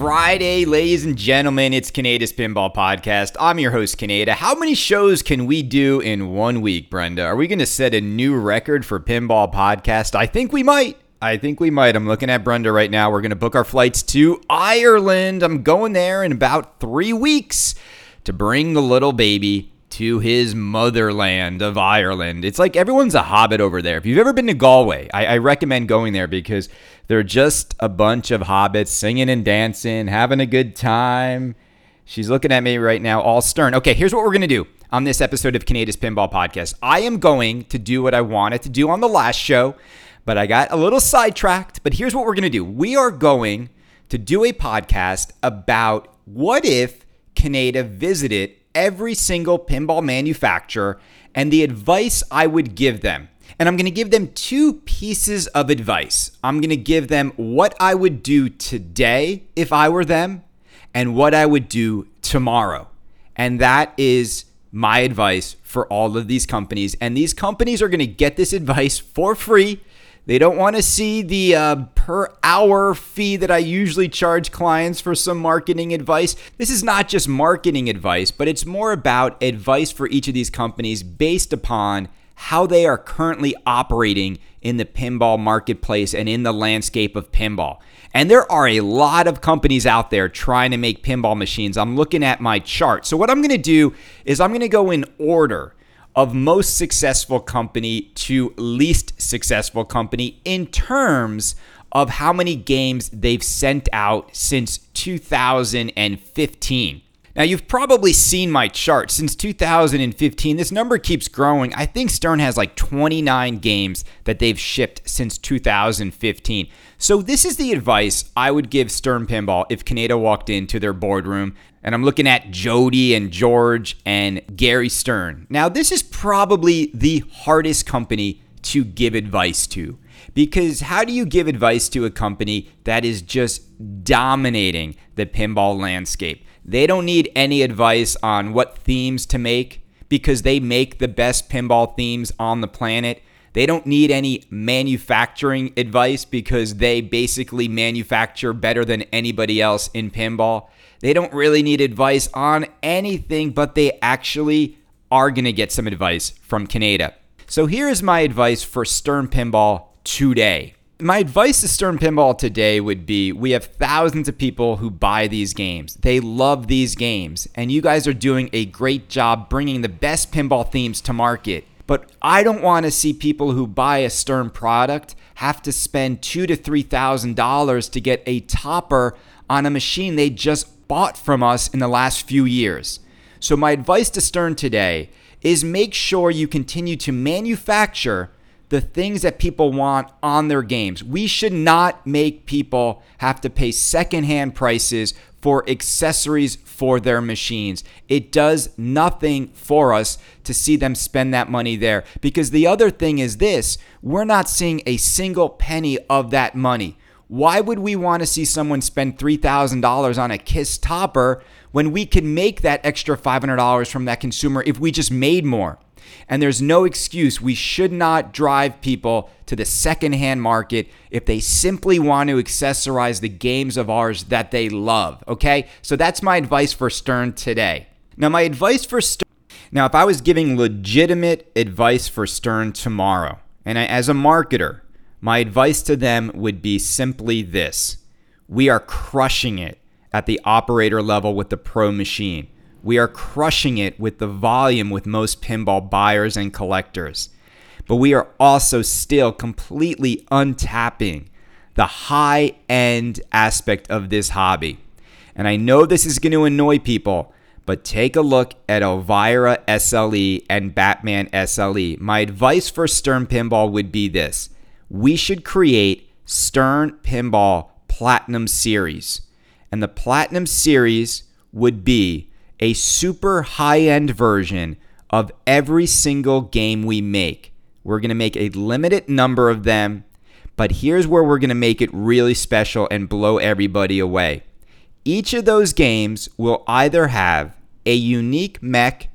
Friday, ladies and gentlemen. It's Kaneda's Pinball Podcast. I'm your host, Kaneda. How many shows can we do in one week, Brenda? Are we going to set a new record for Pinball Podcast? I think we might. I think we might. I'm looking at Brenda right now. We're going to book our flights to Ireland. I'm going there in about three weeks to bring the little baby to his motherland of Ireland. It's like everyone's a hobbit over there. If you've ever been to Galway, I, I, recommend going there because they're just a bunch of hobbits singing and dancing, having a good time. She's looking at me right now, all stern. Okay, here's what we're going to do on this episode of Kaneda's Pinball Podcast. I am going to do what I wanted to do on the last show, but I got a little sidetracked. But here's what we're going to do we are going to do a podcast about what if Kaneda visited every single pinball manufacturer and the advice I would give them. And I'm going to give them two pieces of advice. I'm going to give them what I would do today if I were them and what I would do tomorrow. And that is my advice for all of these companies. And these companies are going to get this advice for free they don't want to see the uh, per hour fee that I usually charge clients for some marketing advice. This is not just marketing advice, but it's more about advice for each of these companies based upon how they are currently operating in the pinball marketplace and in the landscape of pinball. And there are a lot of companies out there trying to make pinball machines. I'm looking at my chart. So, what I'm going to do is I'm going to go in order of most successful company to least successful company in terms of how many games they've sent out since 2015. Now, you've probably seen my chart. Since 2015, this number keeps growing. I think Stern has like 29 games that they've shipped since 2015. So, this is the advice I would give Stern Pinball if Kaneda walked into their boardroom. And I'm looking at Jody and George and Gary Stern. Now, this is probably the hardest company to give advice to. Because how do you give advice to a company that is just dominating the pinball landscape? They don't need any advice on what themes to make because they make the best pinball themes on the planet. They don't need any manufacturing advice because they basically manufacture better than anybody else in pinball. They don't really need advice on anything, but they actually are going to get some advice from Kaneda. So here is my advice for Stern Pinball today my advice to Stern Pinball today would be we have thousands of people who buy these games. They love these games, and you guys are doing a great job bringing the best pinball themes to market. But I don't want to see people who buy a Stern product have to spend two to three thousand dollars to get a topper on a machine they just bought from us in the last few years. So my advice to Stern today is make sure you continue to manufacture the things that people want on their games. We should not make people have to pay secondhand prices for accessories for their machines. It does nothing for us to see them spend that money there. Because the other thing is this we're not seeing a single penny of that money. Why would we want to see someone spend $3,000 on a Kiss topper when we could make that extra $500 from that consumer if we just made more? And there's no excuse. We should not drive people to the secondhand market if they simply want to accessorize the games of ours that they love. Okay? So that's my advice for Stern today. Now, my advice for Stern. Now, if I was giving legitimate advice for Stern tomorrow, and I, as a marketer, my advice to them would be simply this We are crushing it at the operator level with the pro machine. We are crushing it with the volume with most pinball buyers and collectors. But we are also still completely untapping the high end aspect of this hobby. And I know this is going to annoy people, but take a look at Elvira SLE and Batman SLE. My advice for Stern Pinball would be this we should create Stern Pinball Platinum Series. And the Platinum Series would be a super high end version of every single game we make. We're going to make a limited number of them, but here's where we're going to make it really special and blow everybody away. Each of those games will either have a unique mech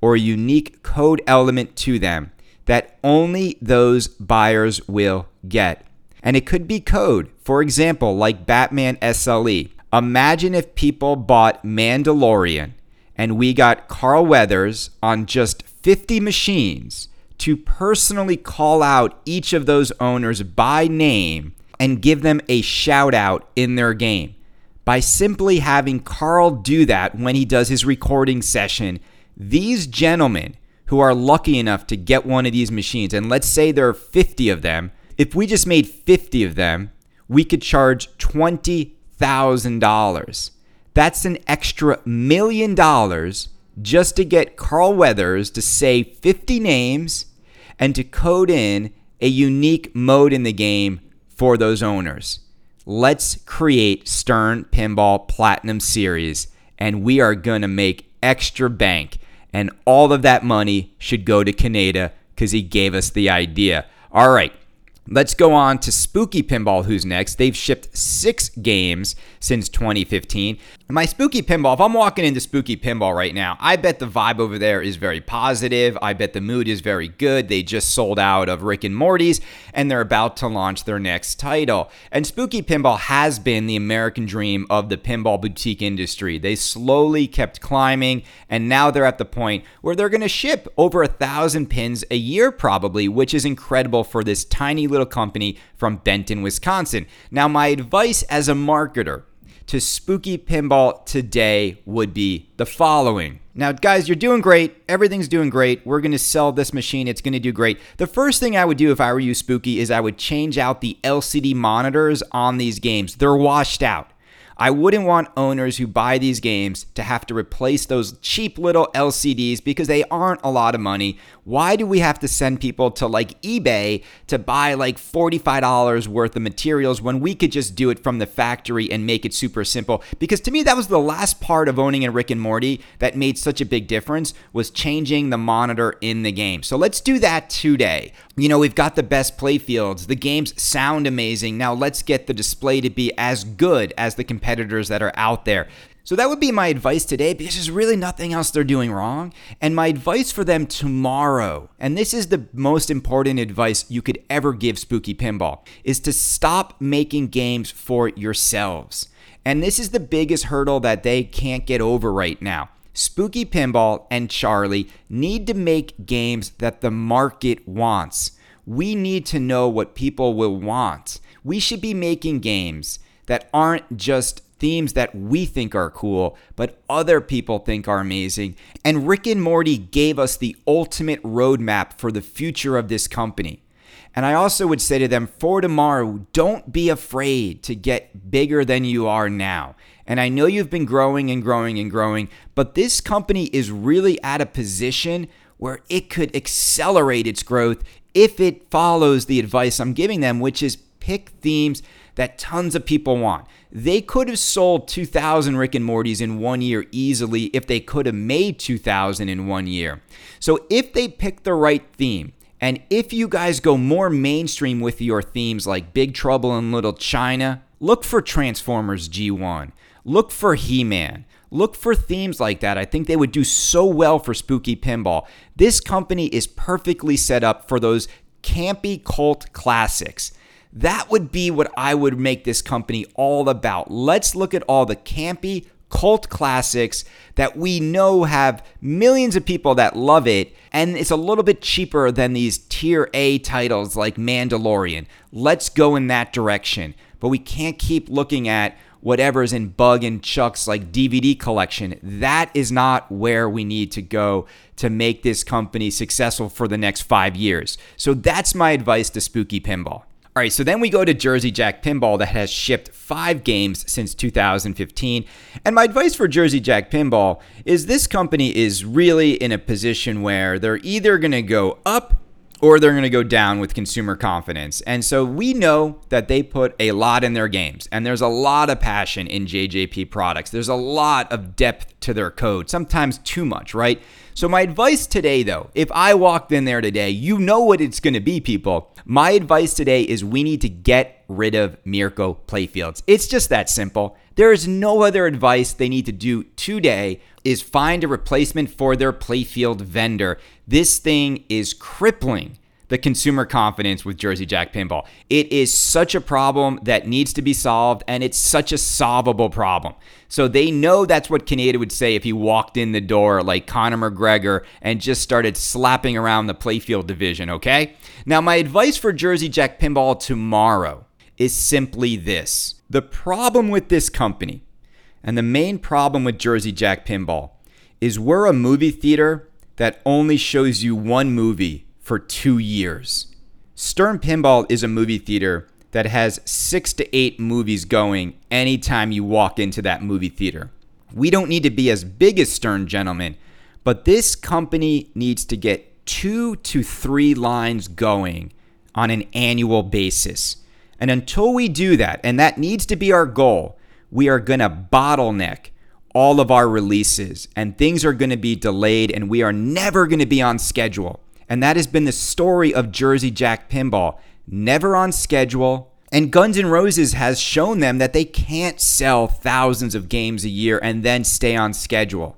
or a unique code element to them that only those buyers will get. And it could be code. For example, like Batman SLE. Imagine if people bought Mandalorian and we got Carl Weathers on just 50 machines to personally call out each of those owners by name and give them a shout out in their game. By simply having Carl do that when he does his recording session, these gentlemen who are lucky enough to get one of these machines, and let's say there are 50 of them, if we just made 50 of them, we could charge $20,000. That's an extra million dollars just to get Carl Weathers to say 50 names and to code in a unique mode in the game for those owners. Let's create Stern Pinball Platinum Series, and we are going to make extra bank. And all of that money should go to Kaneda because he gave us the idea. All right, Let's go on to Spooky Pinball, who's next. They've shipped six games since 2015. My Spooky Pinball, if I'm walking into Spooky Pinball right now, I bet the vibe over there is very positive. I bet the mood is very good. They just sold out of Rick and Morty's and they're about to launch their next title. And Spooky Pinball has been the American dream of the pinball boutique industry. They slowly kept climbing and now they're at the point where they're going to ship over a thousand pins a year, probably, which is incredible for this tiny little company from Benton, Wisconsin. Now, my advice as a marketer to Spooky Pinball today would be the following. Now, guys, you're doing great. Everything's doing great. We're going to sell this machine. It's going to do great. The first thing I would do if I were you, Spooky, is I would change out the LCD monitors on these games. They're washed out. I wouldn't want owners who buy these games to have to replace those cheap little LCDs because they aren't a lot of money. Why do we have to send people to like eBay to buy like $45 worth of materials when we could just do it from the factory and make it super simple? Because to me, that was the last part of owning a Rick and Morty that made such a big difference was changing the monitor in the game. So let's do that today. You know, we've got the best playfields. The games sound amazing. Now let's get the display to be as good as the competitors that are out there. So that would be my advice today because there's really nothing else they're doing wrong. And my advice for them tomorrow, and this is the most important advice you could ever give Spooky Pinball, is to stop making games for yourselves. And this is the biggest hurdle that they can't get over right now. Spooky Pinball and Charlie need to make games that the market wants. We need to know what people will want. We should be making games that aren't just themes that we think are cool, but other people think are amazing. And Rick and Morty gave us the ultimate roadmap for the future of this company. And I also would say to them for tomorrow, don't be afraid to get bigger than you are now. And I know you've been growing and growing and growing, but this company is really at a position where it could accelerate its growth if it follows the advice I'm giving them, which is pick themes that tons of people want. They could have sold 2,000 Rick and Mortys in one year easily if they could have made 2,000 in one year. So if they pick the right theme, and if you guys go more mainstream with your themes like Big Trouble in Little China, look for Transformers G1, look for He Man. Look for themes like that. I think they would do so well for Spooky Pinball. This company is perfectly set up for those campy cult classics. That would be what I would make this company all about. Let's look at all the campy cult classics that we know have millions of people that love it, and it's a little bit cheaper than these tier A titles like Mandalorian. Let's go in that direction. But we can't keep looking at whatever's in Bug and Chuck's like DVD collection. That is not where we need to go to make this company successful for the next five years. So that's my advice to Spooky Pinball. All right, so then we go to Jersey Jack Pinball that has shipped five games since 2015. And my advice for Jersey Jack Pinball is this company is really in a position where they're either going to go up or they're going to go down with consumer confidence. And so we know that they put a lot in their games, and there's a lot of passion in JJP products. There's a lot of depth to their code, sometimes too much, right? So, my advice today, though, if I walked in there today, you know what it's going to be, people. My advice today is we need to get rid of Mirco playfields. It's just that simple. There is no other advice they need to do today is find a replacement for their playfield vendor. This thing is crippling the consumer confidence with Jersey Jack Pinball. It is such a problem that needs to be solved, and it's such a solvable problem. So they know that's what Kaneda would say if he walked in the door like Conor McGregor and just started slapping around the playfield division, okay? Now, my advice for Jersey Jack Pinball tomorrow is simply this the problem with this company, and the main problem with Jersey Jack Pinball, is we're a movie theater that only shows you one movie for two years. Stern Pinball is a movie theater that has six to eight movies going anytime you walk into that movie theater. We don't need to be as big as Stern, gentlemen, but this company needs to get two to three lines going on an annual basis. And until we do that, and that needs to be our goal, we are going to bottleneck all of our releases and things are going to be delayed and we are never going to be on schedule. And that has been the story of Jersey Jack Pinball. Never on schedule. And Guns N' Roses has shown them that they can't sell thousands of games a year and then stay on schedule.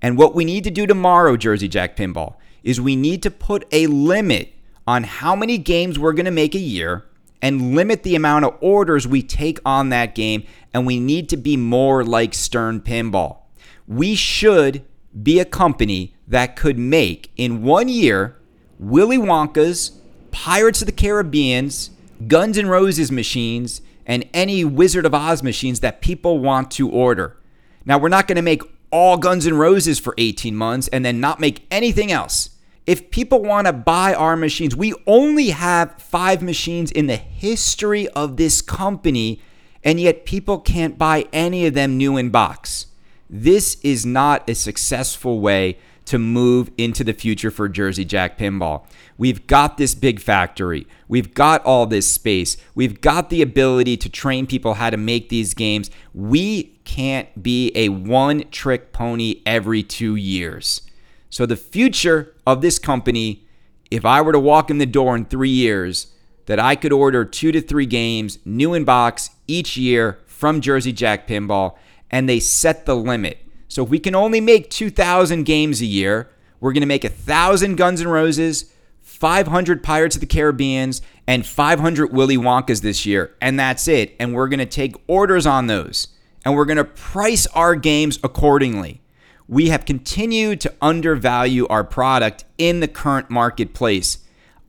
And what we need to do tomorrow, Jersey Jack Pinball, is we need to put a limit on how many games we're going to make a year and limit the amount of orders we take on that game. And we need to be more like Stern Pinball. We should be a company that could make in one year Willy Wonka's, Pirates of the Caribbean's, Guns N' Roses machines, and any Wizard of Oz machines that people want to order. Now, we're not going to make all Guns N' Roses for 18 months and then not make anything else. If people want to buy our machines, we only have five machines in the history of this company, and yet people can't buy any of them new in box. This is not a successful way to move into the future for Jersey Jack Pinball. We've got this big factory. We've got all this space. We've got the ability to train people how to make these games. We can't be a one trick pony every two years. So, the future of this company, if I were to walk in the door in three years, that I could order two to three games, new in box, each year from Jersey Jack Pinball, and they set the limit. So if we can only make 2,000 games a year, we're going to make 1,000 Guns N' Roses, 500 Pirates of the Caribbeans, and 500 Willy Wonkas this year. And that's it. And we're going to take orders on those. And we're going to price our games accordingly. We have continued to undervalue our product in the current marketplace.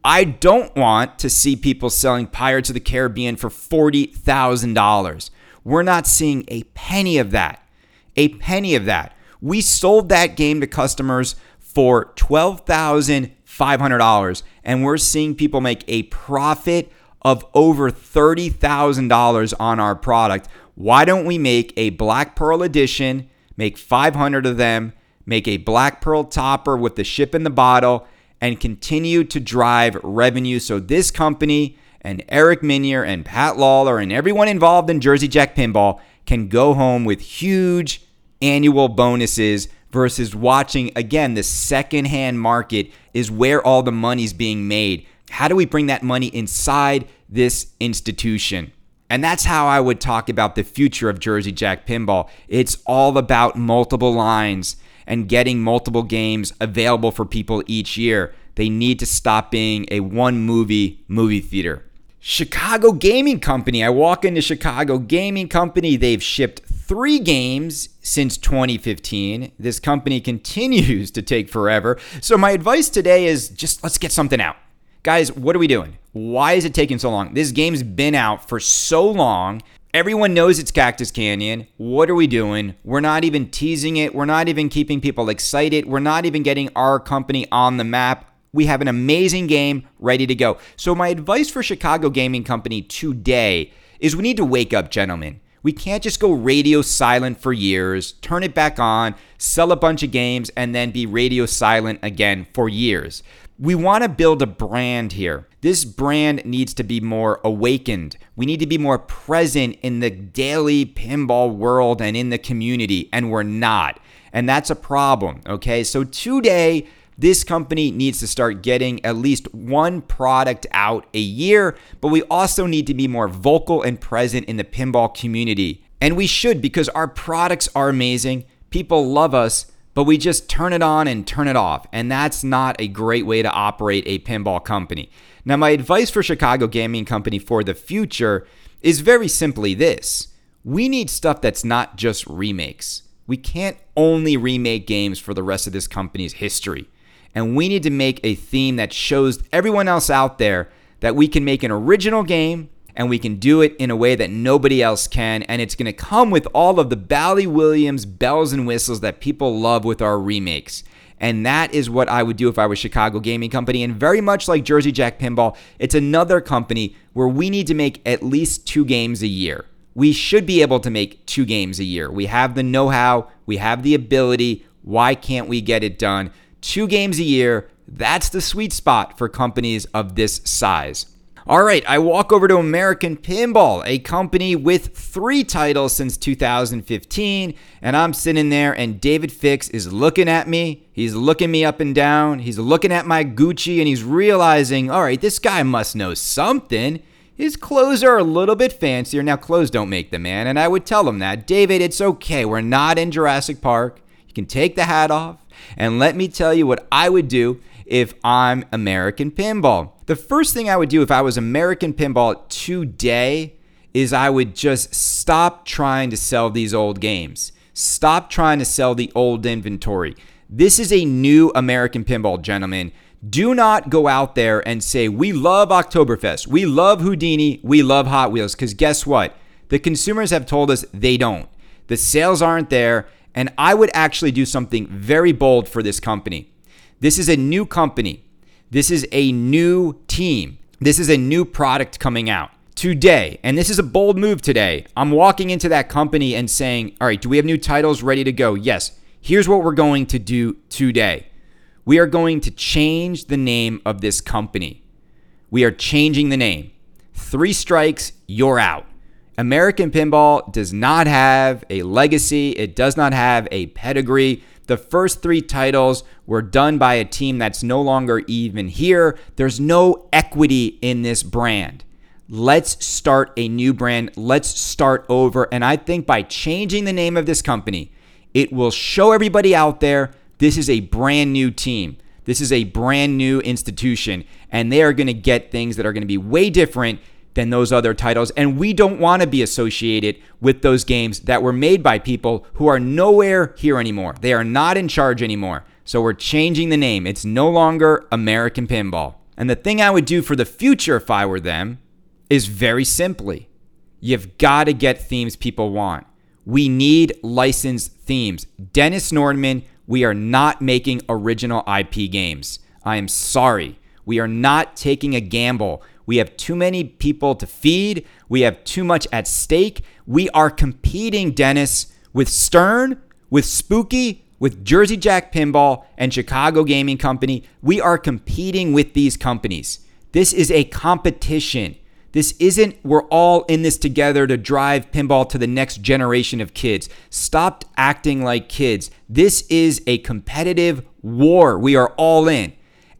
I don't want to see people selling Pirates of the Caribbean for $40,000. We're not seeing a penny of that a penny of that. We sold that game to customers for $12,500 and we're seeing people make a profit of over $30,000 on our product. Why don't we make a Black Pearl edition, make 500 of them, make a Black Pearl topper with the ship in the bottle, and continue to drive revenue so this company and Eric Meunier and Pat Lawlor and everyone involved in Jersey Jack Pinball can go home with huge annual bonuses versus watching again the secondhand market is where all the money's being made. How do we bring that money inside this institution? And that's how I would talk about the future of Jersey Jack Pinball. It's all about multiple lines and getting multiple games available for people each year. They need to stop being a one movie movie theater. Chicago Gaming Company. I walk into Chicago Gaming Company. They've shipped three games since 2015. This company continues to take forever. So, my advice today is just let's get something out. Guys, what are we doing? Why is it taking so long? This game's been out for so long. Everyone knows it's Cactus Canyon. What are we doing? We're not even teasing it. We're not even keeping people excited. We're not even getting our company on the map. We have an amazing game ready to go. So, my advice for Chicago Gaming Company today is we need to wake up, gentlemen. We can't just go radio silent for years, turn it back on, sell a bunch of games, and then be radio silent again for years. We want to build a brand here. This brand needs to be more awakened. We need to be more present in the daily pinball world and in the community, and we're not. And that's a problem, okay? So today, this company needs to start getting at least one product out a year, but we also need to be more vocal and present in the pinball community. And we should because our products are amazing. People love us, but we just turn it on and turn it off. And that's not a great way to operate a pinball company. Now, my advice for Chicago Gaming Company for the future is very simply this we need stuff that's not just remakes. We can't only remake games for the rest of this company's history. And we need to make a theme that shows everyone else out there that we can make an original game and we can do it in a way that nobody else can. And it's going to come with all of the Bally Williams bells and whistles that people love with our remakes. And that is what I would do if I was Chicago Gaming Company. And very much like Jersey Jack Pinball, it's another company where we need to make at least two games a year. We should be able to make two games a year. We have the know how, we have the ability. Why can't we get it done? Two games a year, that's the sweet spot for companies of this size. All right, I walk over to American Pinball, a company with three titles since 2015, and I'm sitting there, and David Fix is looking at me. He's looking me up and down. He's looking at my Gucci, and he's realizing, all right, this guy must know something. His clothes are a little bit fancier. Now, clothes don't make the man, and I would tell him that. David, it's okay. We're not in Jurassic Park. You can take the hat off. And let me tell you what I would do if I'm American Pinball. The first thing I would do if I was American Pinball today is I would just stop trying to sell these old games. Stop trying to sell the old inventory. This is a new American Pinball, gentlemen. Do not go out there and say, we love Oktoberfest, we love Houdini, we love Hot Wheels, because guess what? The consumers have told us they don't. The sales aren't there, and I would actually do something very bold for this company. This is a new company. This is a new team. This is a new product coming out today. And this is a bold move today. I'm walking into that company and saying, All right, do we have new titles ready to go? Yes. Here's what we're going to do today we are going to change the name of this company. We are changing the name. Three strikes, you're out. American Pinball does not have a legacy, it does not have a pedigree. The first three titles were done by a team that's no longer even here. There's no equity in this brand. Let's start a new brand. Let's start over. And I think by changing the name of this company, it will show everybody out there this is a brand new team. This is a brand new institution. And they are going to get things that are going to be way different than those other titles. And we don't want to be associated with those games that were made by people who are nowhere here anymore. They are not in charge anymore. So we're changing the name. It's no longer American Pinball. And the thing I would do for the future if I were them is very simply you've got to get themes people want. We need licensed themes. Dennis Nordman, we are not making original IP games. I am sorry. We are not taking a gamble we have too many people to feed. We have too much at stake. We are competing, Dennis, with Stern, with Spooky, with Jersey Jack Pinball, and Chicago Gaming Company. We are competing with these companies. This is a competition. This isn't, we're all in this together to drive pinball to the next generation of kids. Stop acting like kids. This is a competitive war. We are all in.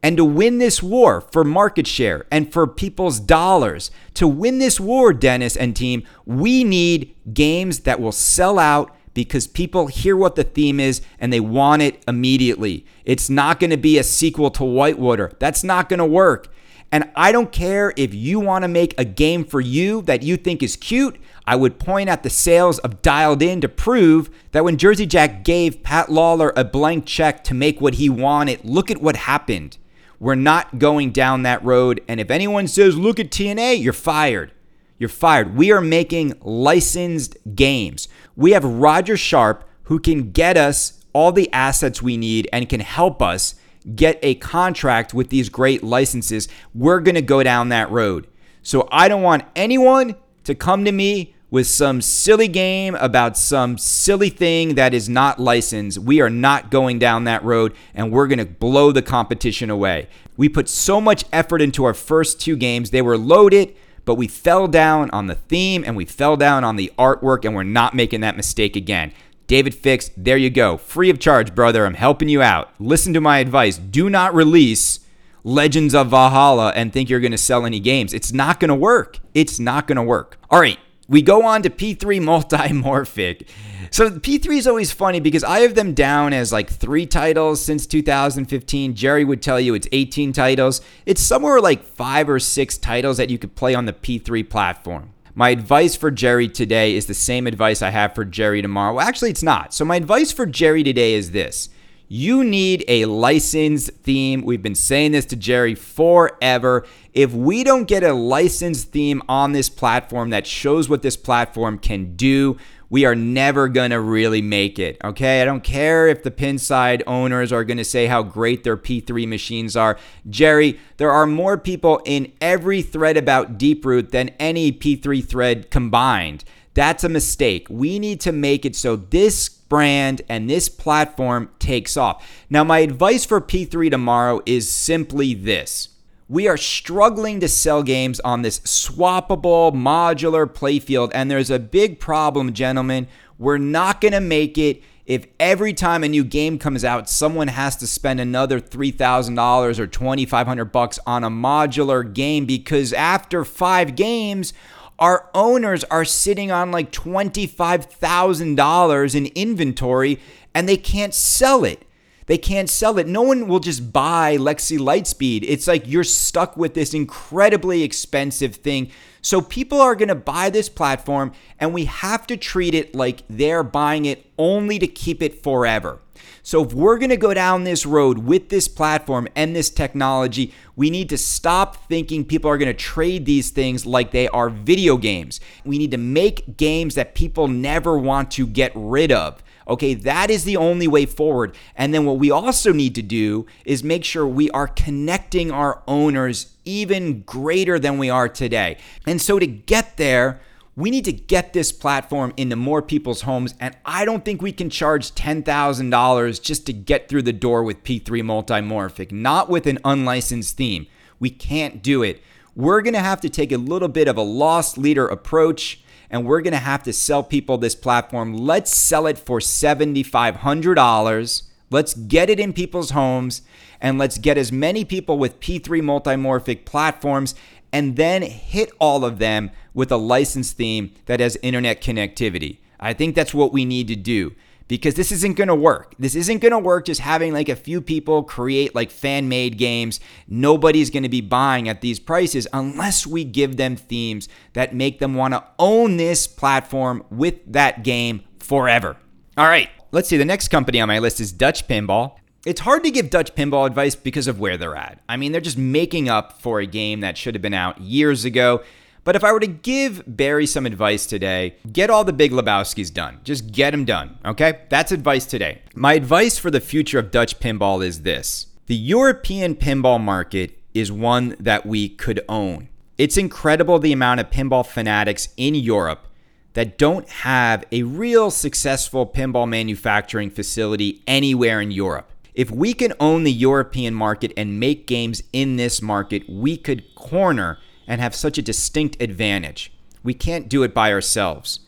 And to win this war for market share and for people's dollars, to win this war, Dennis and team, we need games that will sell out because people hear what the theme is and they want it immediately. It's not going to be a sequel to Whitewater. That's not going to work. And I don't care if you want to make a game for you that you think is cute. I would point at the sales of Dialed In to prove that when Jersey Jack gave Pat Lawlor a blank check to make what he wanted, look at what happened. We're not going down that road. And if anyone says, look at TNA, you're fired. You're fired. We are making licensed games. We have Roger Sharpe who can get us all the assets we need and can help us get a contract with these great licenses. We're going to go down that road. So I don't want anyone to come to me with some silly game about some silly thing that is not licensed. We are not going down that road and we're going to blow the competition away. We put so much effort into our first two games. They were loaded, but we fell down on the theme and we fell down on the artwork, and we're not making that mistake again. David Fix, there you go. Free of charge, brother. I'm helping you out. Listen to my advice. Do not release Legends of Valhalla and think you're going to sell any games. It's not going to work. It's not going to work. All right. We go on to P3 Multimorphic. So P3 is always funny because I have them down as like three titles since 2015. Gerry would tell you it's 18 titles. It's somewhere like five or six titles that you could play on the P3 platform. My advice for Gerry today is the same advice I have for Gerry tomorrow. Well, actually, it's not. So, my advice for Gerry today is this you need a licensed theme. We've been saying this to Gerry forever. If we don't get a licensed theme on this platform that shows what this platform can do, we are never going to really make it. Okay. I don't care if the Pinside owners are going to say how great their P3 machines are. Gerry, there are more people in every thread about Deeproot than any P3 thread combined. That's a mistake. We need to make it so this brand and this platform takes off. Now, my advice for P3 tomorrow is simply this. We are struggling to sell games on this swappable modular playfield, and there's a big problem, gentlemen. We're not going to make it if every time a new game comes out, someone has to spend another $3,000 or 2500 bucks on a modular game because after 5 games, our owners are sitting on like $25,000 in inventory and they can't sell it. They can't sell it. No one will just buy Lexi Lightspeed. It's like you're stuck with this incredibly expensive thing. So people are going to buy this platform and we have to treat it like they're buying it only to keep it forever. So if we're going to go down this road with this platform and this technology, we need to stop thinking people are going to trade these things like they are video games. We need to make games that people never want to get rid of. Okay, that is the only way forward. And then what we also need to do is make sure we are connecting our owners even greater than we are today. And so to get there, we need to get this platform into more people's homes, and I don't think we can charge $10,000 just to get through the door with P3 Multimorphic, not with an unlicensed theme. We can't do it. We're gonna have to take a little bit of a lost leader approach, and we're gonna have to sell people this platform. Let's sell it for $7,500. Let's get it in people's homes, and let's get as many people with P3 Multimorphic platforms and then hit all of them with a licensed theme that has internet connectivity. I think that's what we need to do because this isn't going to work. This isn't going to work just having like a few people create like fan made games. Nobody's going to be buying at these prices unless we give them themes that make them want to own this platform with that game forever. All right, let's see. The next company on my list is Dutch Pinball. It's hard to give Dutch pinball advice because of where they're at. I mean, they're just making up for a game that should have been out years ago. But if I were to give Barry some advice today, get all the big Lebowskis done. Just get them done, okay? That's advice today. My advice for the future of Dutch pinball is this the European pinball market is one that we could own. It's incredible the amount of pinball fanatics in Europe that don't have a real successful pinball manufacturing facility anywhere in Europe. If we can own the European market and make games in this market, we could corner and have such a distinct advantage. We can't do it by ourselves.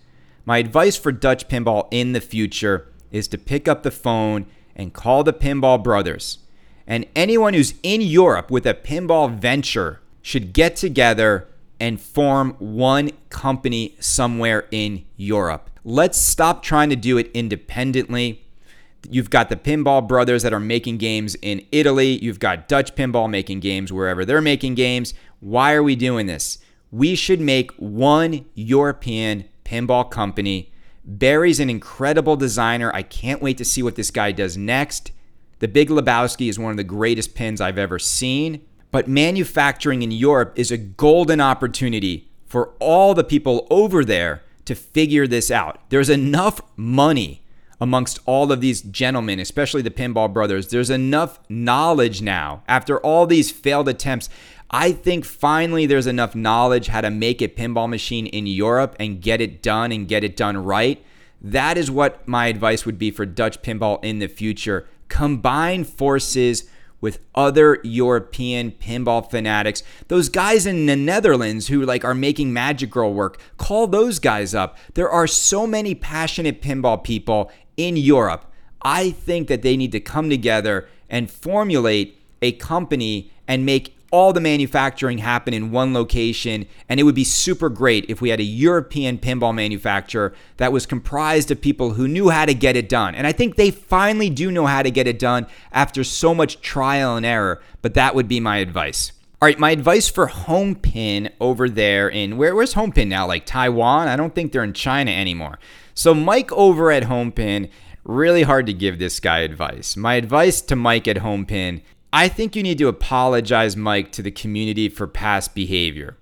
My advice for Dutch pinball in the future is to pick up the phone and call the Pinball Brothers. And anyone who's in Europe with a pinball venture should get together and form one company somewhere in Europe. Let's stop trying to do it independently. You've got the Pinball Brothers that are making games in Italy. You've got Dutch Pinball making games wherever they're making games. Why are we doing this? We should make one European pinball company. Barry's an incredible designer. I can't wait to see what this guy does next. The Big Lebowski is one of the greatest pins I've ever seen. But manufacturing in Europe is a golden opportunity for all the people over there to figure this out. There's enough money amongst all of these gentlemen, especially the Pinball Brothers. There's enough knowledge now after all these failed attempts. I think finally there's enough knowledge how to make a pinball machine in Europe and get it done and get it done right. That is what my advice would be for Dutch pinball in the future. Combine forces with other European pinball fanatics. Those guys in the Netherlands who like are making Magic Girl work, call those guys up. There are so many passionate pinball people in Europe. I think that they need to come together and formulate a company and make all the manufacturing happen in one location, and it would be super great if we had a European pinball manufacturer that was comprised of people who knew how to get it done. And I think they finally do know how to get it done after so much trial and error, but that would be my advice. All right, my advice for Homepin over there in where where's Homepin now? Like Taiwan? I don't think they're in China anymore. So Mike over at Homepin, really hard to give this guy advice. My advice to Mike at Homepin, I think you need to apologize, Mike, to the community for past behavior.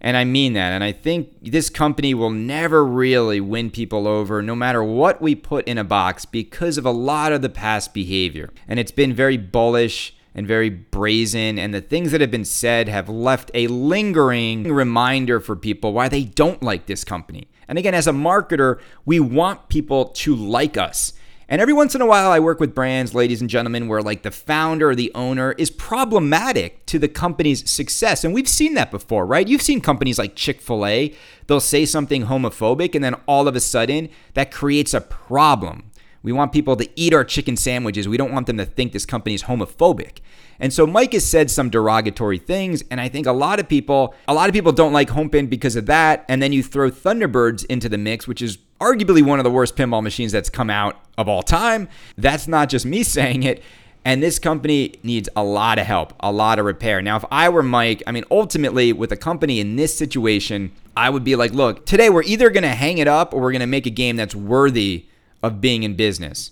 And I mean that. And I think this company will never really win people over, no matter what we put in a box, because of a lot of the past behavior. And it's been very bullish and very brazen, and the things that have been said have left a lingering reminder for people why they don't like this company. And again, as a marketer, we want people to like us. And every once in a while, I work with brands, ladies and gentlemen, where like the founder or the owner is problematic to the company's success. And we've seen that before, right? You've seen companies like Chick fil A, they'll say something homophobic, and then all of a sudden, that creates a problem. We want people to eat our chicken sandwiches. We don't want them to think this company is homophobic. And so Mike has said some derogatory things, and I think a lot of people, a lot of people don't like Homepin because of that. And then you throw Thunderbirds into the mix, which is arguably one of the worst pinball machines that's come out of all time. That's not just me saying it. And this company needs a lot of help, a lot of repair. Now, if I were Mike, I mean, ultimately, with a company in this situation, I would be like, look, today we're either going to hang it up or we're going to make a game that's worthy of being in business.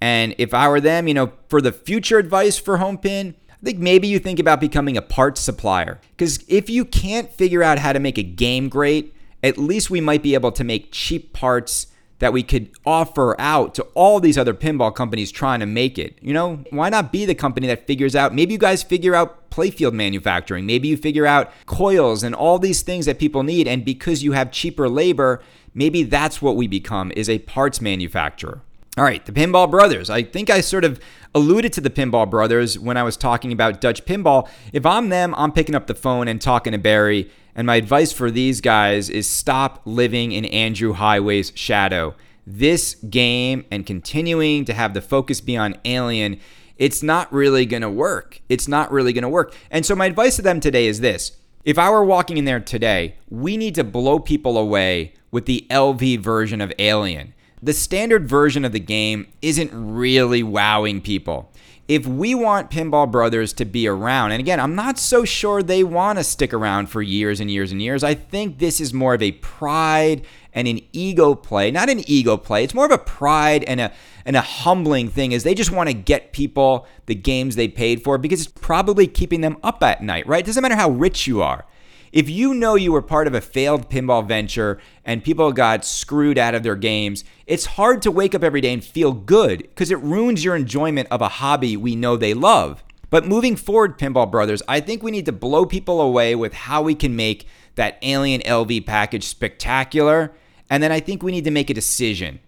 And if I were them, you know, for the future advice for Homepin, I think maybe you think about becoming a parts supplier. Because if you can't figure out how to make a game great, at least we might be able to make cheap parts that we could offer out to all these other pinball companies trying to make it. You know, why not be the company that figures out? Maybe you guys figure out playfield manufacturing. Maybe you figure out coils and all these things that people need. And because you have cheaper labor, maybe that's what we become is a parts manufacturer. All right, the Pinball Brothers. I think I sort of alluded to the Pinball Brothers when I was talking about Dutch pinball. If I'm them, I'm picking up the phone and talking to Barry. And my advice for these guys is stop living in Andrew Heighway's shadow. This game and continuing to have the focus be on Alien, it's not really going to work. It's not really going to work. And so my advice to them today is this. If I were walking in there today, we need to blow people away with the LV version of Alien the standard version of the game isn't really wowing people. If we want Pinball Brothers to be around, and again, I'm not so sure they want to stick around for years and years and years. I think this is more of a pride and an ego play, not an ego play. It's more of a pride and a and a humbling thing is they just want to get people the games they paid for because it's probably keeping them up at night, right? It doesn't matter how rich you are. If you know you were part of a failed pinball venture and people got screwed out of their games, it's hard to wake up every day and feel good because it ruins your enjoyment of a hobby we know they love. But moving forward, Pinball Brothers, I think we need to blow people away with how we can make that Alien LV package spectacular. And then I think we need to make a decision.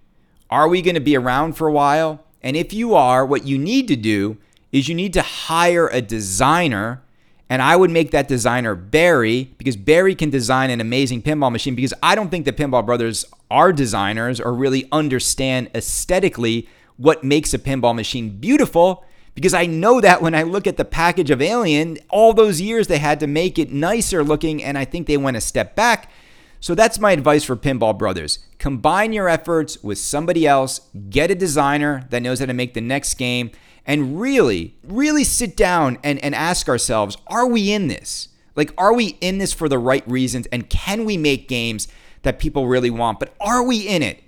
Are we going to be around for a while? And if you are, what you need to do is you need to hire a designer and I would make that designer Barry because Barry can design an amazing pinball machine because I don't think the Pinball Brothers are designers or really understand aesthetically what makes a pinball machine beautiful because I know that when I look at the package of Alien, all those years they had to make it nicer looking, and I think they went a step back. So that's my advice for Pinball Brothers. Combine your efforts with somebody else, get a designer that knows how to make the next game, and really, really sit down and, and ask ourselves are we in this? Like, are we in this for the right reasons? And can we make games that people really want? But are we in it?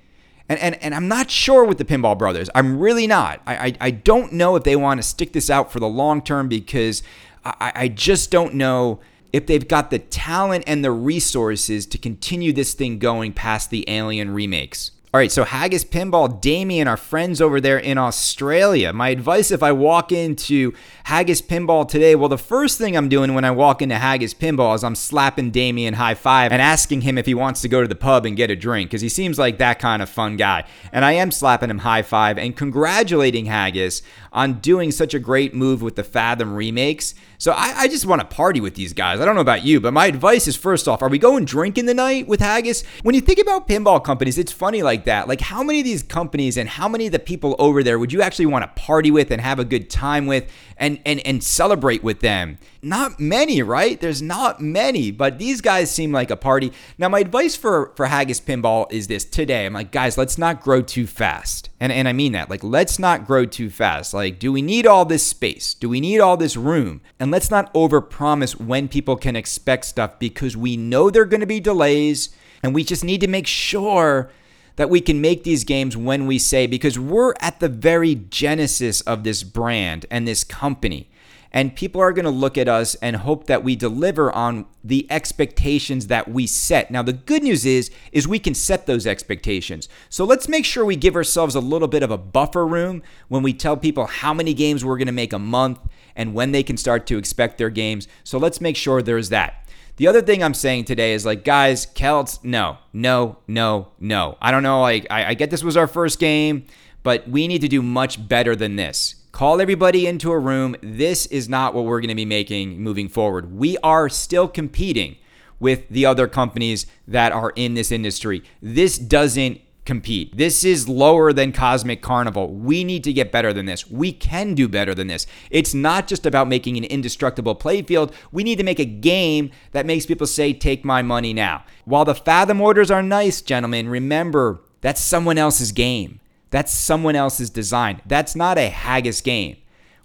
And, and, and I'm not sure with the Pinball Brothers. I'm really not. I, I, I don't know if they want to stick this out for the long term because I, I just don't know if they've got the talent and the resources to continue this thing going past the Alien remakes. All right, so Haggis Pinball, Damien, our friends over there in Australia. My advice if I walk into Haggis Pinball today, well, the first thing I'm doing when I walk into Haggis Pinball is I'm slapping Damien high five and asking him if he wants to go to the pub and get a drink because he seems like that kind of fun guy. And I am slapping him high five and congratulating Haggis on doing such a great move with the Fathom remakes. So I, I just want to party with these guys. I don't know about you, but my advice is first off, are we going drinking the night with Haggis? When you think about pinball companies, it's funny like that. Like, how many of these companies and how many of the people over there would you actually want to party with and have a good time with and, and, and celebrate with them? Not many, right? There's not many, but these guys seem like a party. Now, my advice for, for Haggis Pinball is this today. I'm like, guys, let's not grow too fast. And, and I mean that. Like, let's not grow too fast. Like, do we need all this space? Do we need all this room? And let's not overpromise when people can expect stuff because we know there are going to be delays and we just need to make sure that we can make these games when we say, because we're at the very genesis of this brand and this company. And people are going to look at us and hope that we deliver on the expectations that we set. Now, the good news is, is we can set those expectations. So let's make sure we give ourselves a little bit of a buffer room when we tell people how many games we're going to make a month and when they can start to expect their games. So let's make sure there's that. The other thing I'm saying today is like, guys, Celts, no, no, no, no. I don't know. Like, I, I get this was our first game, but we need to do much better than this. Call everybody into a room. This is not what we're going to be making moving forward. We are still competing with the other companies that are in this industry. This doesn't compete. This is lower than Cosmic Carnival. We need to get better than this. We can do better than this. It's not just about making an indestructible playfield. We need to make a game that makes people say, take my money now. While the Fathom orders are nice, gentlemen, remember that's someone else's game. That's someone else's design. That's not a Haggis game.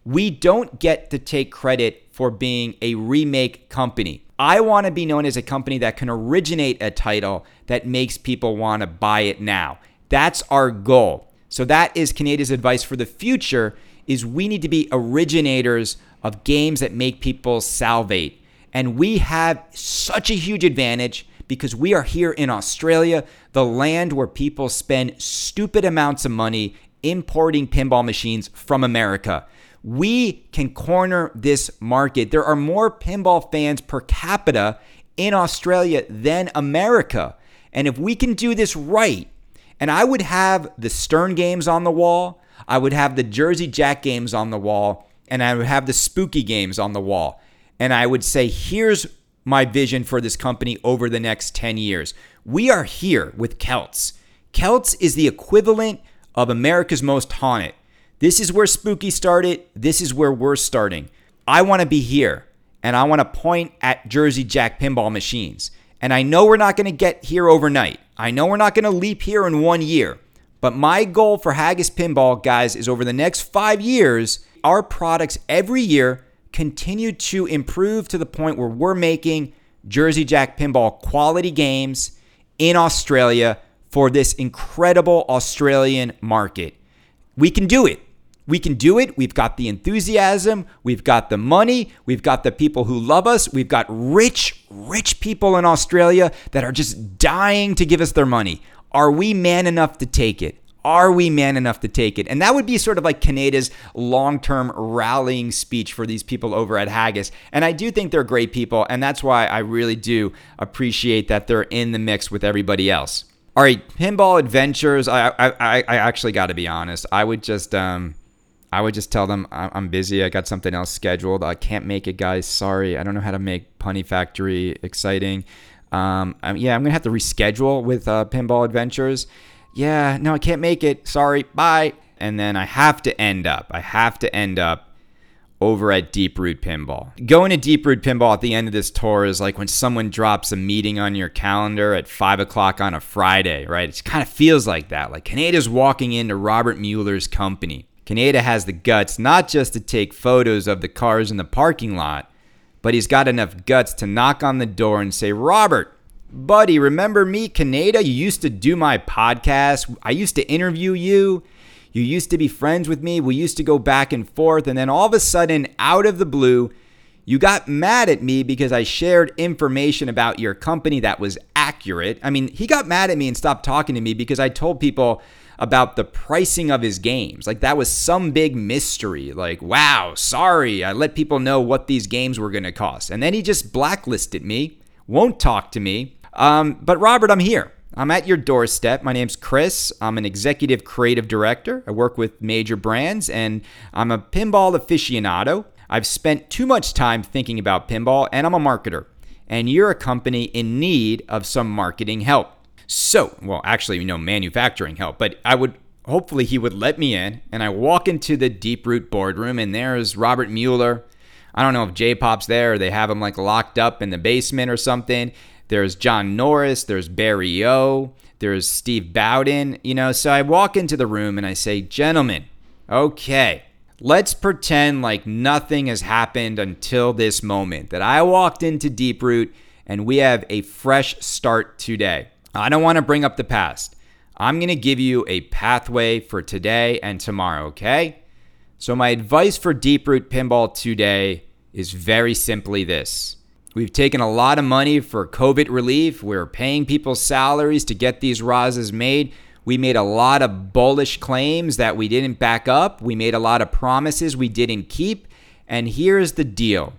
We don't get to take credit for being a remake company. I want to be known as a company that can originate a title that makes people want to buy it now. That's our goal. So that is Kaneda's advice for the future is we need to be originators of games that make people salivate. And we have such a huge advantage because we are here in Australia, the land where people spend stupid amounts of money importing pinball machines from America. We can corner this market. There are more pinball fans per capita in Australia than America. And if we can do this right, and I would have the Stern games on the wall, I would have the Jersey Jack games on the wall, and I would have the spooky games on the wall. And I would say, here's my vision for this company over the next 10 years. We are here with Celts. Celts is the equivalent of America's Most Haunted. This is where spooky started. This is where we're starting. I want to be here and I want to point at Jersey Jack pinball machines. And I know we're not going to get here overnight. I know we're not going to leap here in one year. But my goal for Haggis Pinball, guys, is over the next five years, our products every year continue to improve to the point where we're making Jersey Jack Pinball quality games in Australia for this incredible Australian market. We can do it. We can do it. We've got the enthusiasm. We've got the money. We've got the people who love us. We've got rich, rich people in Australia that are just dying to give us their money. Are we man enough to take it? Are we man enough to take it? And that would be sort of like Kaneda's long term rallying speech for these people over at Haggis. And I do think they're great people. And that's why I really do appreciate that they're in the mix with everybody else. All right, pinball adventures. I I, I actually got to be honest. I would just um, I would just tell them I'm busy. I got something else scheduled. I can't make it, guys. Sorry. I don't know how to make Punny Factory exciting. Um, I'm, yeah, I'm gonna have to reschedule with uh, Pinball Adventures. Yeah, no, I can't make it. Sorry. Bye. And then I have to end up. I have to end up over at Deep Root Pinball. Going to Deep Root Pinball at the end of this tour is like when someone drops a meeting on your calendar at five o'clock on a Friday, right? It kind of feels like that. Like Kaneda's walking into Robert Mueller's company. Kaneda has the guts not just to take photos of the cars in the parking lot, but he's got enough guts to knock on the door and say, Robert, buddy, remember me, Kaneda? You used to do my podcast. I used to interview you. You used to be friends with me. We used to go back and forth. And then all of a sudden, out of the blue, you got mad at me because I shared information about your company that was accurate. I mean, he got mad at me and stopped talking to me because I told people about the pricing of his games. Like that was some big mystery. Like, wow, sorry, I let people know what these games were going to cost. And then he just blacklisted me, won't talk to me. Um, but Robert, I'm here. I'm at your doorstep. My name's Chris. I'm an executive creative director. I work with major brands and I'm a pinball aficionado. I've spent too much time thinking about pinball and I'm a marketer. And you're a company in need of some marketing help. So, well, actually, you know, manufacturing help, but I would hopefully he would let me in. And I walk into the Deep Root boardroom, and there's Robert Mueller. I don't know if J Pop's there or they have him like locked up in the basement or something. There's John Norris, there's Barry O, there's Steve Bowden, you know. So I walk into the room and I say, Gentlemen, okay, let's pretend like nothing has happened until this moment that I walked into Deep Root and we have a fresh start today. I don't want to bring up the past. I'm going to give you a pathway for today and tomorrow, okay? So, my advice for Deep Root Pinball today is very simply this. We've taken a lot of money for COVID relief. We're paying people's salaries to get these Razas made. We made a lot of bullish claims that we didn't back up. We made a lot of promises we didn't keep. And here's the deal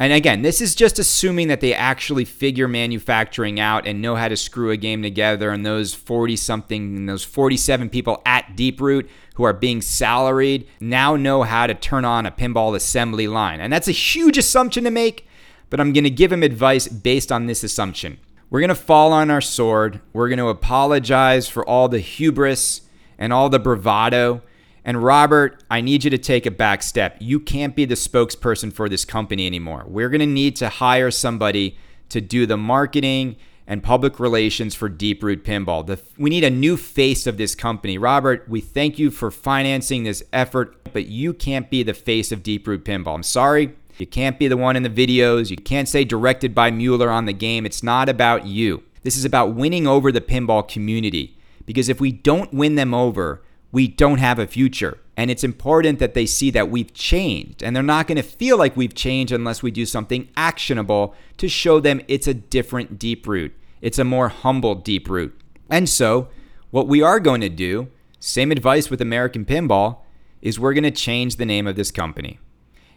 and again, this is just assuming that they actually figure manufacturing out and know how to screw a game together. And those 40 something, those 47 people at Deeproot who are being salaried now know how to turn on a pinball assembly line. And that's a huge assumption to make, but I'm going to give him advice based on this assumption. We're going to fall on our sword. We're going to apologize for all the hubris and all the bravado and Robert, I need you to take a back step. You can't be the spokesperson for this company anymore. We're going to need to hire somebody to do the marketing and public relations for Deep Root Pinball. The, we need a new face of this company. Robert, we thank you for financing this effort, but you can't be the face of Deep Root Pinball. I'm sorry. You can't be the one in the videos. You can't say directed by Mueller on the game. It's not about you. This is about winning over the pinball community. Because if we don't win them over, we don't have a future. And it's important that they see that we've changed. And they're not going to feel like we've changed unless we do something actionable to show them it's a different deep root. It's a more humble deep root. And so, what we are going to do, same advice with American Pinball, is we're going to change the name of this company.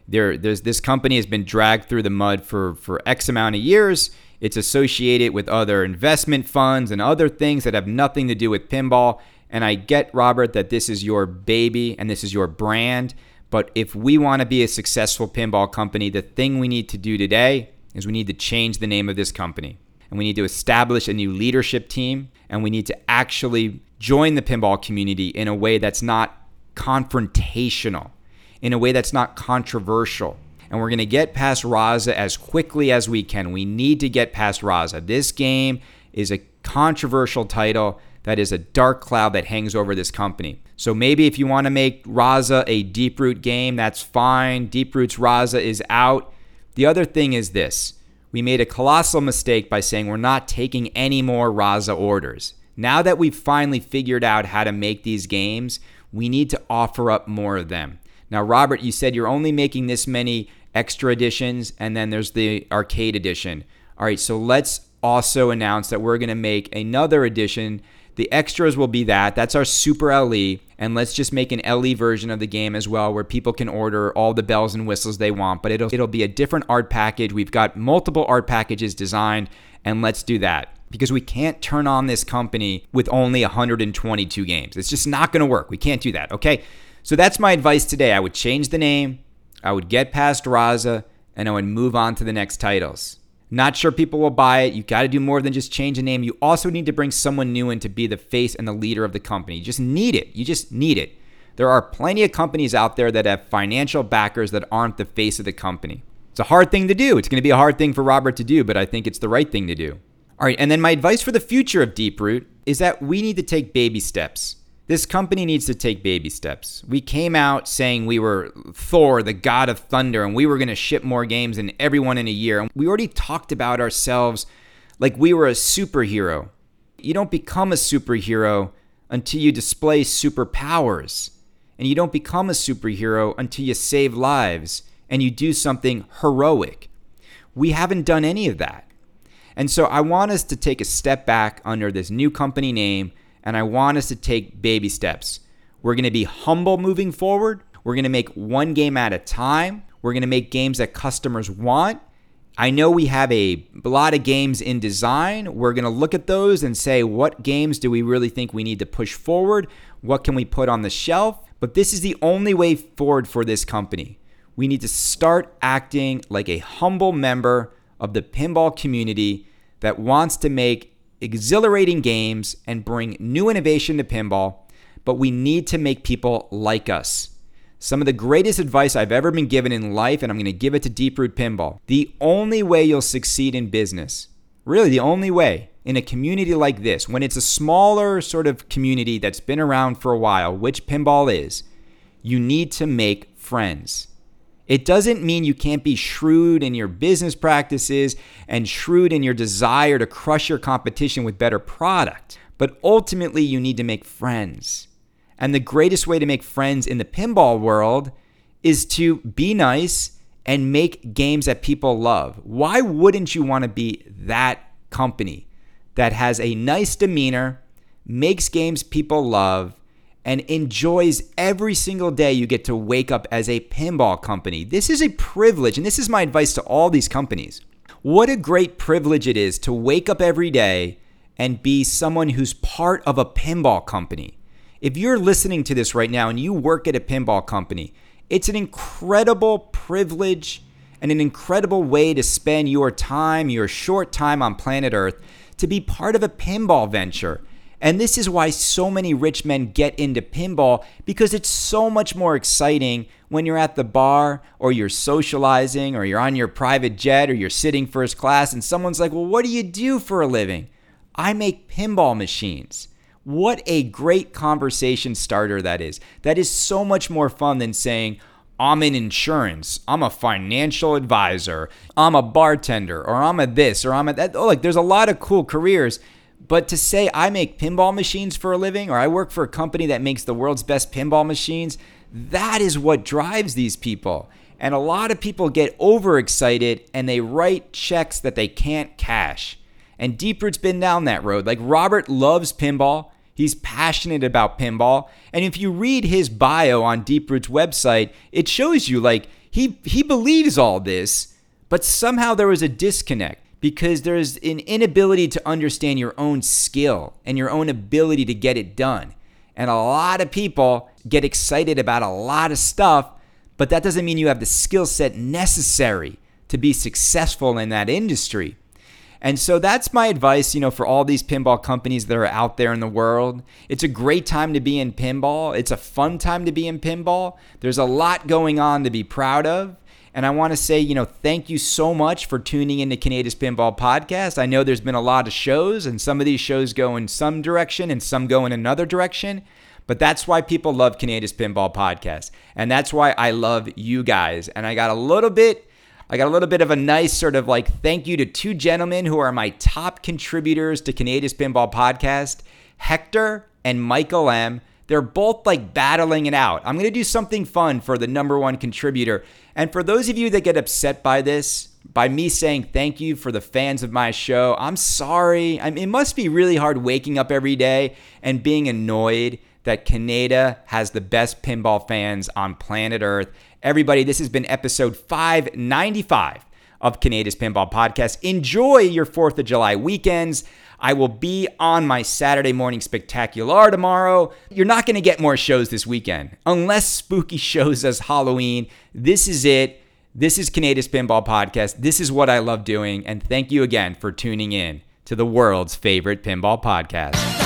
There, there's this company has been dragged through the mud for, for X amount of years. It's associated with other investment funds and other things that have nothing to do with pinball. And I get, Robert, that this is your baby and this is your brand. But if we want to be a successful pinball company, the thing we need to do today is we need to change the name of this company. And we need to establish a new leadership team. And we need to actually join the pinball community in a way that's not confrontational, in a way that's not controversial. And we're going to get past Raza as quickly as we can. We need to get past Raza. This game is a controversial title that is a dark cloud that hangs over this company. So maybe if you want to make Raza a deep root game, that's fine. Deep Root's Raza is out. The other thing is this we made a colossal mistake by saying we're not taking any more Raza orders. Now that we've finally figured out how to make these games, we need to offer up more of them. Now, Robert, you said you're only making this many extra editions, and then there's the arcade edition. All right, so let's also announce that we're going to make another edition the extras will be that. That's our Super LE. And let's just make an LE version of the game as well where people can order all the bells and whistles they want. But it'll it'll be a different art package. We've got multiple art packages designed, and let's do that. Because we can't turn on this company with only 122 games. It's just not gonna work. We can't do that. Okay. So that's my advice today. I would change the name, I would get past Raza, and I would move on to the next titles. Not sure people will buy it. You got to do more than just change a name. You also need to bring someone new in to be the face and the leader of the company. You just need it. You just need it. There are plenty of companies out there that have financial backers that aren't the face of the company. It's a hard thing to do. It's going to be a hard thing for Robert to do, but I think it's the right thing to do. All right, and then my advice for the future of Deeproot is that we need to take baby steps. This company needs to take baby steps. We came out saying we were Thor, the god of thunder, and we were going to ship more games than everyone in a year. And we already talked about ourselves like we were a superhero. You don't become a superhero until you display superpowers. And you don't become a superhero until you save lives and you do something heroic. We haven't done any of that. And so I want us to take a step back under this new company name and I want us to take baby steps. We're going to be humble moving forward. We're going to make one game at a time. We're going to make games that customers want. I know we have a lot of games in design. We're going to look at those and say, what games do we really think we need to push forward? What can we put on the shelf? But this is the only way forward for this company. We need to start acting like a humble member of the pinball community that wants to make exhilarating games and bring new innovation to pinball, but we need to make people like us. Some of the greatest advice I've ever been given in life, and I'm to give it to Deep Root Pinball. The only way you'll succeed in business, really the only way, in a community like this, when it's a smaller sort of community that's been around for a while, which pinball is, you need to make friends. It doesn't mean you can't be shrewd in your business practices and shrewd in your desire to crush your competition with better product, but ultimately you need to make friends. And the greatest way to make friends in the pinball world is to be nice and make games that people love. Why wouldn't you want to be that company that has a nice demeanor, makes games people love, and enjoys every single day you get to wake up as a pinball company? This is a privilege, and this is my advice to all these companies. What a great privilege it is to wake up every day and be someone who's part of a pinball company. If you're listening to this right now and you work at a pinball company, it's an incredible privilege and an incredible way to spend your time, your short time on planet Earth, to be part of a pinball venture. And this is why so many rich men get into pinball because it's so much more exciting when you're at the bar or you're socializing or you're on your private jet or you're sitting first class and someone's like, Well, what do you do for a living? I make pinball machines. What a great conversation starter that is. That is so much more fun than saying, I'm in insurance, I'm a financial advisor, I'm a bartender, or I'm a this, or I'm a that. Oh, like there's a lot of cool careers. But to say I make pinball machines for a living, or I work for a company that makes the world's best pinball machines, that is what drives these people. And a lot of people get overexcited and they write checks that they can't cash. And Deeproot's been down that road. Like Robert loves pinball. He's passionate about pinball. And if you read his bio on Deeproot's website, it shows you like he he believes all this, but somehow there was a disconnect because there's an inability to understand your own skill and your own ability to get it done. And a lot of people get excited about a lot of stuff, but that doesn't mean you have the skill set necessary to be successful in that industry. And so that's my advice, you know, for all these pinball companies that are out there in the world. It's a great time to be in pinball. It's a fun time to be in pinball. There's a lot going on to be proud of. And I want to say, you know, thank you so much for tuning into Kaneda's Pinball Podcast. I know there's been a lot of shows, and some of these shows go in some direction and some go in another direction. But that's why people love Kaneda's Pinball Podcast. And that's why I love you guys. And I got a little bit I got a little bit of a nice sort of like thank you to two gentlemen who are my top contributors to Kaneda's Pinball Podcast, Hector and Michael M. They're both like battling it out. I'm going to do something fun for the number one contributor. And for those of you that get upset by this, by me saying thank you for the fans of my show, I'm sorry. I mean, it must be really hard waking up every day and being annoyed that Kaneda has the best pinball fans on planet Earth Everybody, this has been episode 595 of Kaneda's Pinball Podcast. Enjoy your 4th of July weekends. I will be on my Saturday morning spectacular tomorrow. You're not going to get more shows this weekend unless Spooky shows us Halloween. This is it. This is Kaneda's Pinball Podcast. This is what I love doing. And thank you again for tuning in to the world's favorite pinball podcast.